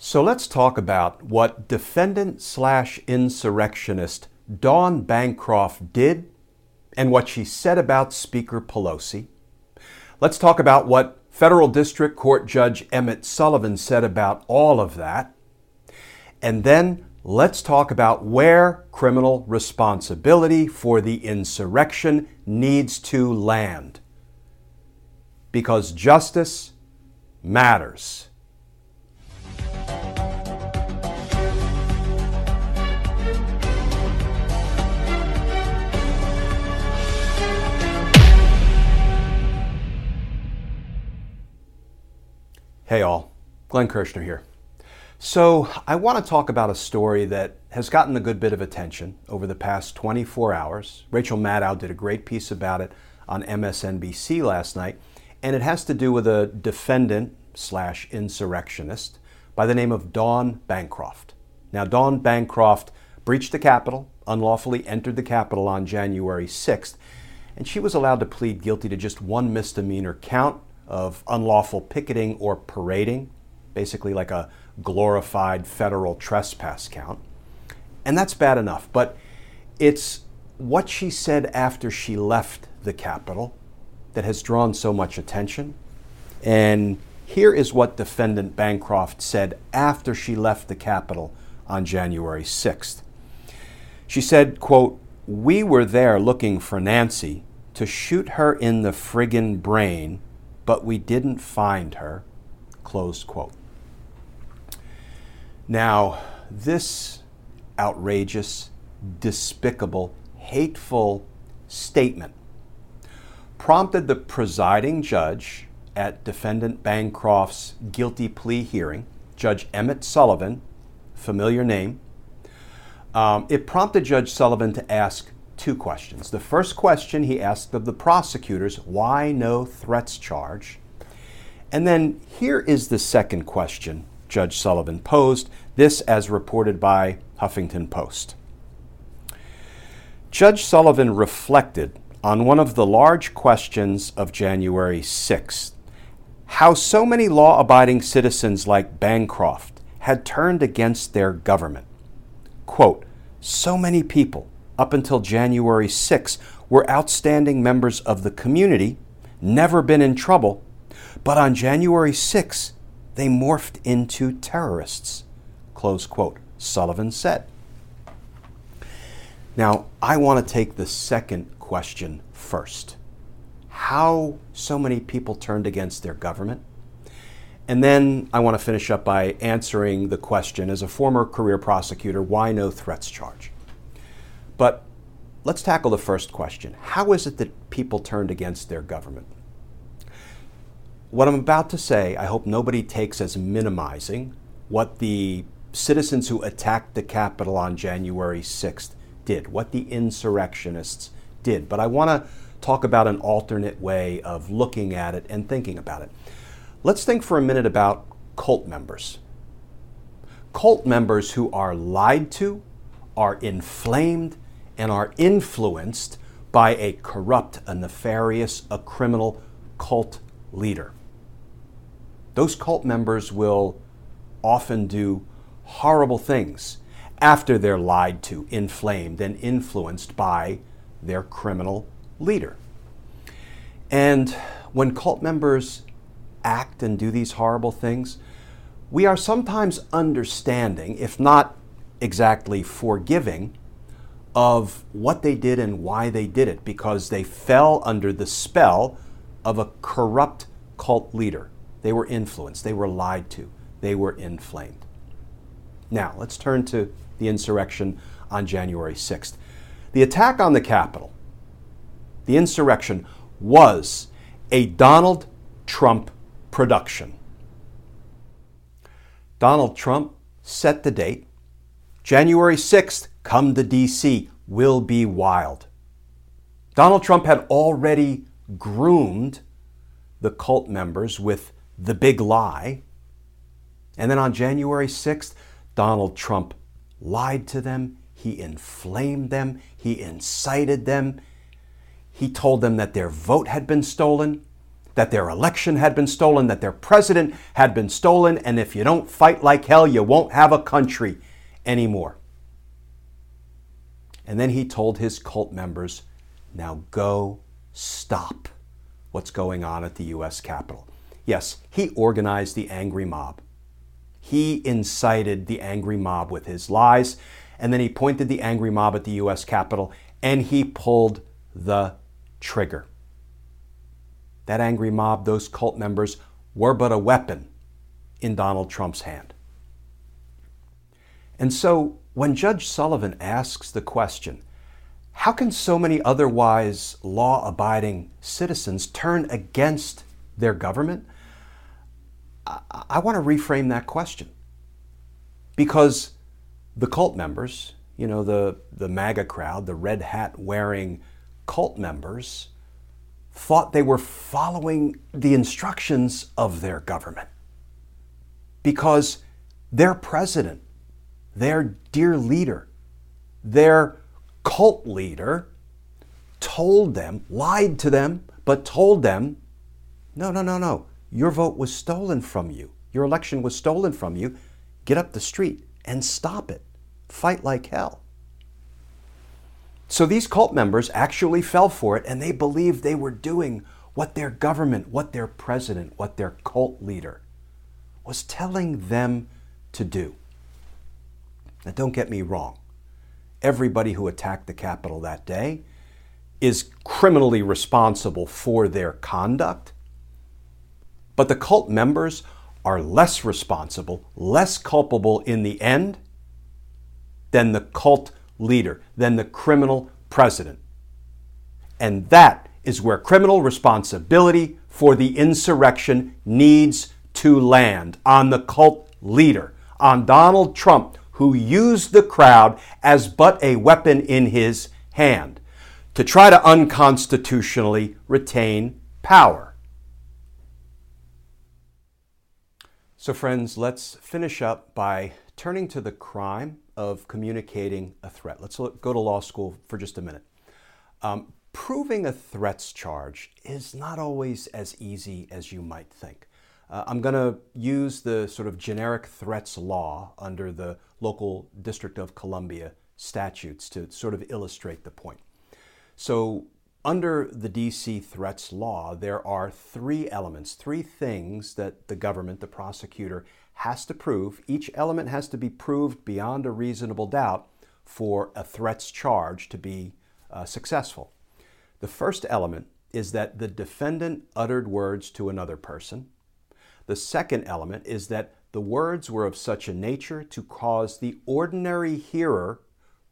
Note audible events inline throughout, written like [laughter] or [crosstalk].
So let's talk about what defendant slash insurrectionist Dawn Bancroft did and what she said about Speaker Pelosi. Let's talk about what Federal District Court Judge Emmet Sullivan said about all of that. And then let's talk about where criminal responsibility for the insurrection needs to land. Because justice matters. Hey all, Glenn Kirschner here. So, I want to talk about a story that has gotten a good bit of attention over the past 24 hours. Rachel Maddow did a great piece about it on MSNBC last night, and it has to do with a defendant slash insurrectionist by the name of Dawn Bancroft. Now, Dawn Bancroft breached the Capitol, unlawfully entered the Capitol on January 6th, and she was allowed to plead guilty to just one misdemeanor count of unlawful picketing or parading, basically like a glorified federal trespass count. And that's bad enough, but it's what she said after she left the Capitol that has drawn so much attention. And here is what defendant Bancroft said after she left the Capitol on January 6th. She said, quote, "We were there looking for Nancy to shoot her in the friggin' brain but we didn't find her. Close quote. Now, this outrageous, despicable, hateful statement prompted the presiding judge at defendant Bancroft's guilty plea hearing, Judge Emmet Sullivan, familiar name. Um, it prompted Judge Sullivan to ask two questions. The first question he asked of the prosecutors why no threats charge? And then here is the second question Judge Sullivan posed, this as reported by Huffington Post. Judge Sullivan reflected on one of the large questions of January 6th how so many law abiding citizens like Bancroft had turned against their government. Quote, so many people up until January 6 were outstanding members of the community, never been in trouble, but on January 6 they morphed into terrorists. Close quote, Sullivan said. Now, I want to take the second question first. How so many people turned against their government? And then I want to finish up by answering the question as a former career prosecutor why no threats charge? But let's tackle the first question How is it that people turned against their government? What I'm about to say, I hope nobody takes as minimizing what the citizens who attacked the Capitol on January 6th did, what the insurrectionists did. But I want to talk about an alternate way of looking at it and thinking about it. Let's think for a minute about cult members. Cult members who are lied to, are inflamed, and are influenced by a corrupt, a nefarious, a criminal cult leader. Those cult members will often do horrible things after they're lied to, inflamed, and influenced by their criminal leader. And when cult members act and do these horrible things, we are sometimes understanding, if not exactly forgiving, of what they did and why they did it because they fell under the spell of a corrupt cult leader. They were influenced, they were lied to, they were inflamed. Now, let's turn to the insurrection on January 6th. The attack on the Capitol, the insurrection, was a Donald Trump production. Donald Trump set the date. January 6th, come to D.C., will be wild. Donald Trump had already groomed the cult members with the big lie. And then on January 6th, Donald Trump lied to them, he inflamed them, he incited them, he told them that their vote had been stolen, that their election had been stolen, that their president had been stolen, and if you don't fight like hell, you won't have a country anymore. And then he told his cult members, now go stop what's going on at the U.S. Capitol. Yes, he organized the angry mob. He incited the angry mob with his lies, and then he pointed the angry mob at the U.S. Capitol and he pulled the trigger. That angry mob, those cult members, were but a weapon in Donald Trump's hand. And so when Judge Sullivan asks the question, how can so many otherwise law abiding citizens turn against their government? I, I want to reframe that question. Because the cult members, you know, the, the MAGA crowd, the red hat wearing cult members, thought they were following the instructions of their government. Because their president, their dear leader, their cult leader told them, lied to them, but told them, no, no, no, no. Your vote was stolen from you. Your election was stolen from you. Get up the street and stop it. Fight like hell. So these cult members actually fell for it and they believed they were doing what their government, what their president, what their cult leader was telling them to do. Now, don't get me wrong. Everybody who attacked the Capitol that day is criminally responsible for their conduct. But the cult members are less responsible, less culpable in the end than the cult leader, than the criminal president. And that is where criminal responsibility for the insurrection needs to land on the cult leader, on Donald Trump, who used the crowd as but a weapon in his hand to try to unconstitutionally retain power. So, friends, let's finish up by turning to the crime of communicating a threat. Let's look, go to law school for just a minute. Um, proving a threats charge is not always as easy as you might think. Uh, I'm going to use the sort of generic threats law under the local District of Columbia statutes to sort of illustrate the point. So, under the DC threats law, there are three elements, three things that the government, the prosecutor, has to prove. Each element has to be proved beyond a reasonable doubt for a threats charge to be uh, successful. The first element is that the defendant uttered words to another person. The second element is that the words were of such a nature to cause the ordinary hearer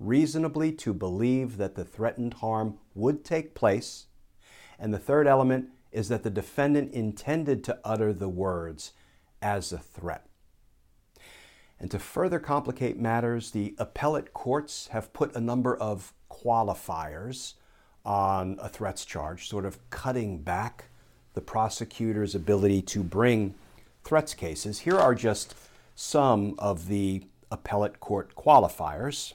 reasonably to believe that the threatened harm would take place. And the third element is that the defendant intended to utter the words as a threat. And to further complicate matters, the appellate courts have put a number of qualifiers on a threats charge, sort of cutting back the prosecutor's ability to bring threats cases. Here are just some of the appellate court qualifiers.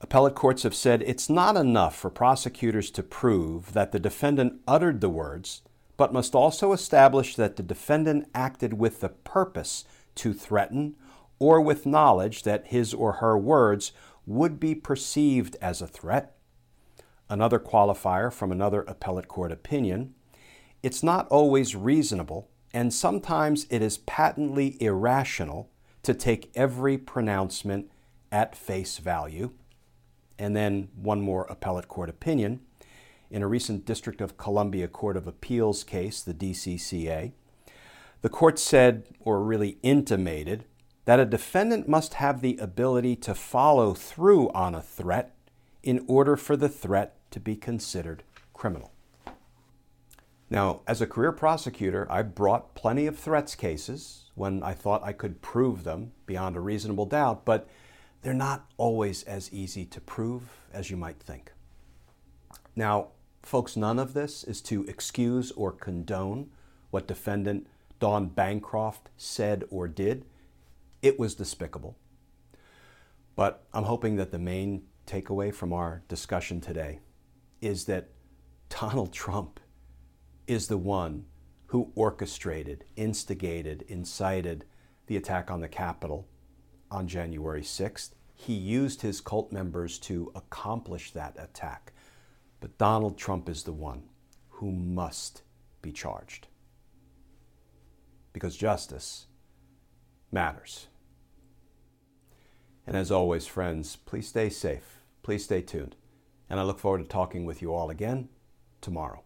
Appellate courts have said it's not enough for prosecutors to prove that the defendant uttered the words, but must also establish that the defendant acted with the purpose to threaten or with knowledge that his or her words would be perceived as a threat. Another qualifier from another appellate court opinion it's not always reasonable, and sometimes it is patently irrational to take every pronouncement at face value. And then one more appellate court opinion. In a recent District of Columbia Court of Appeals case, the DCCA, the court said, or really intimated, that a defendant must have the ability to follow through on a threat in order for the threat to be considered criminal. Now, as a career prosecutor, I brought plenty of threats cases when I thought I could prove them beyond a reasonable doubt, but they're not always as easy to prove as you might think. Now, folks, none of this is to excuse or condone what defendant Dawn Bancroft said or did. It was despicable. But I'm hoping that the main takeaway from our discussion today is that Donald [laughs] Trump is the one who orchestrated, instigated, incited the attack on the Capitol on January 6th. He used his cult members to accomplish that attack. But Donald Trump is the one who must be charged. Because justice matters. And as always, friends, please stay safe. Please stay tuned. And I look forward to talking with you all again tomorrow.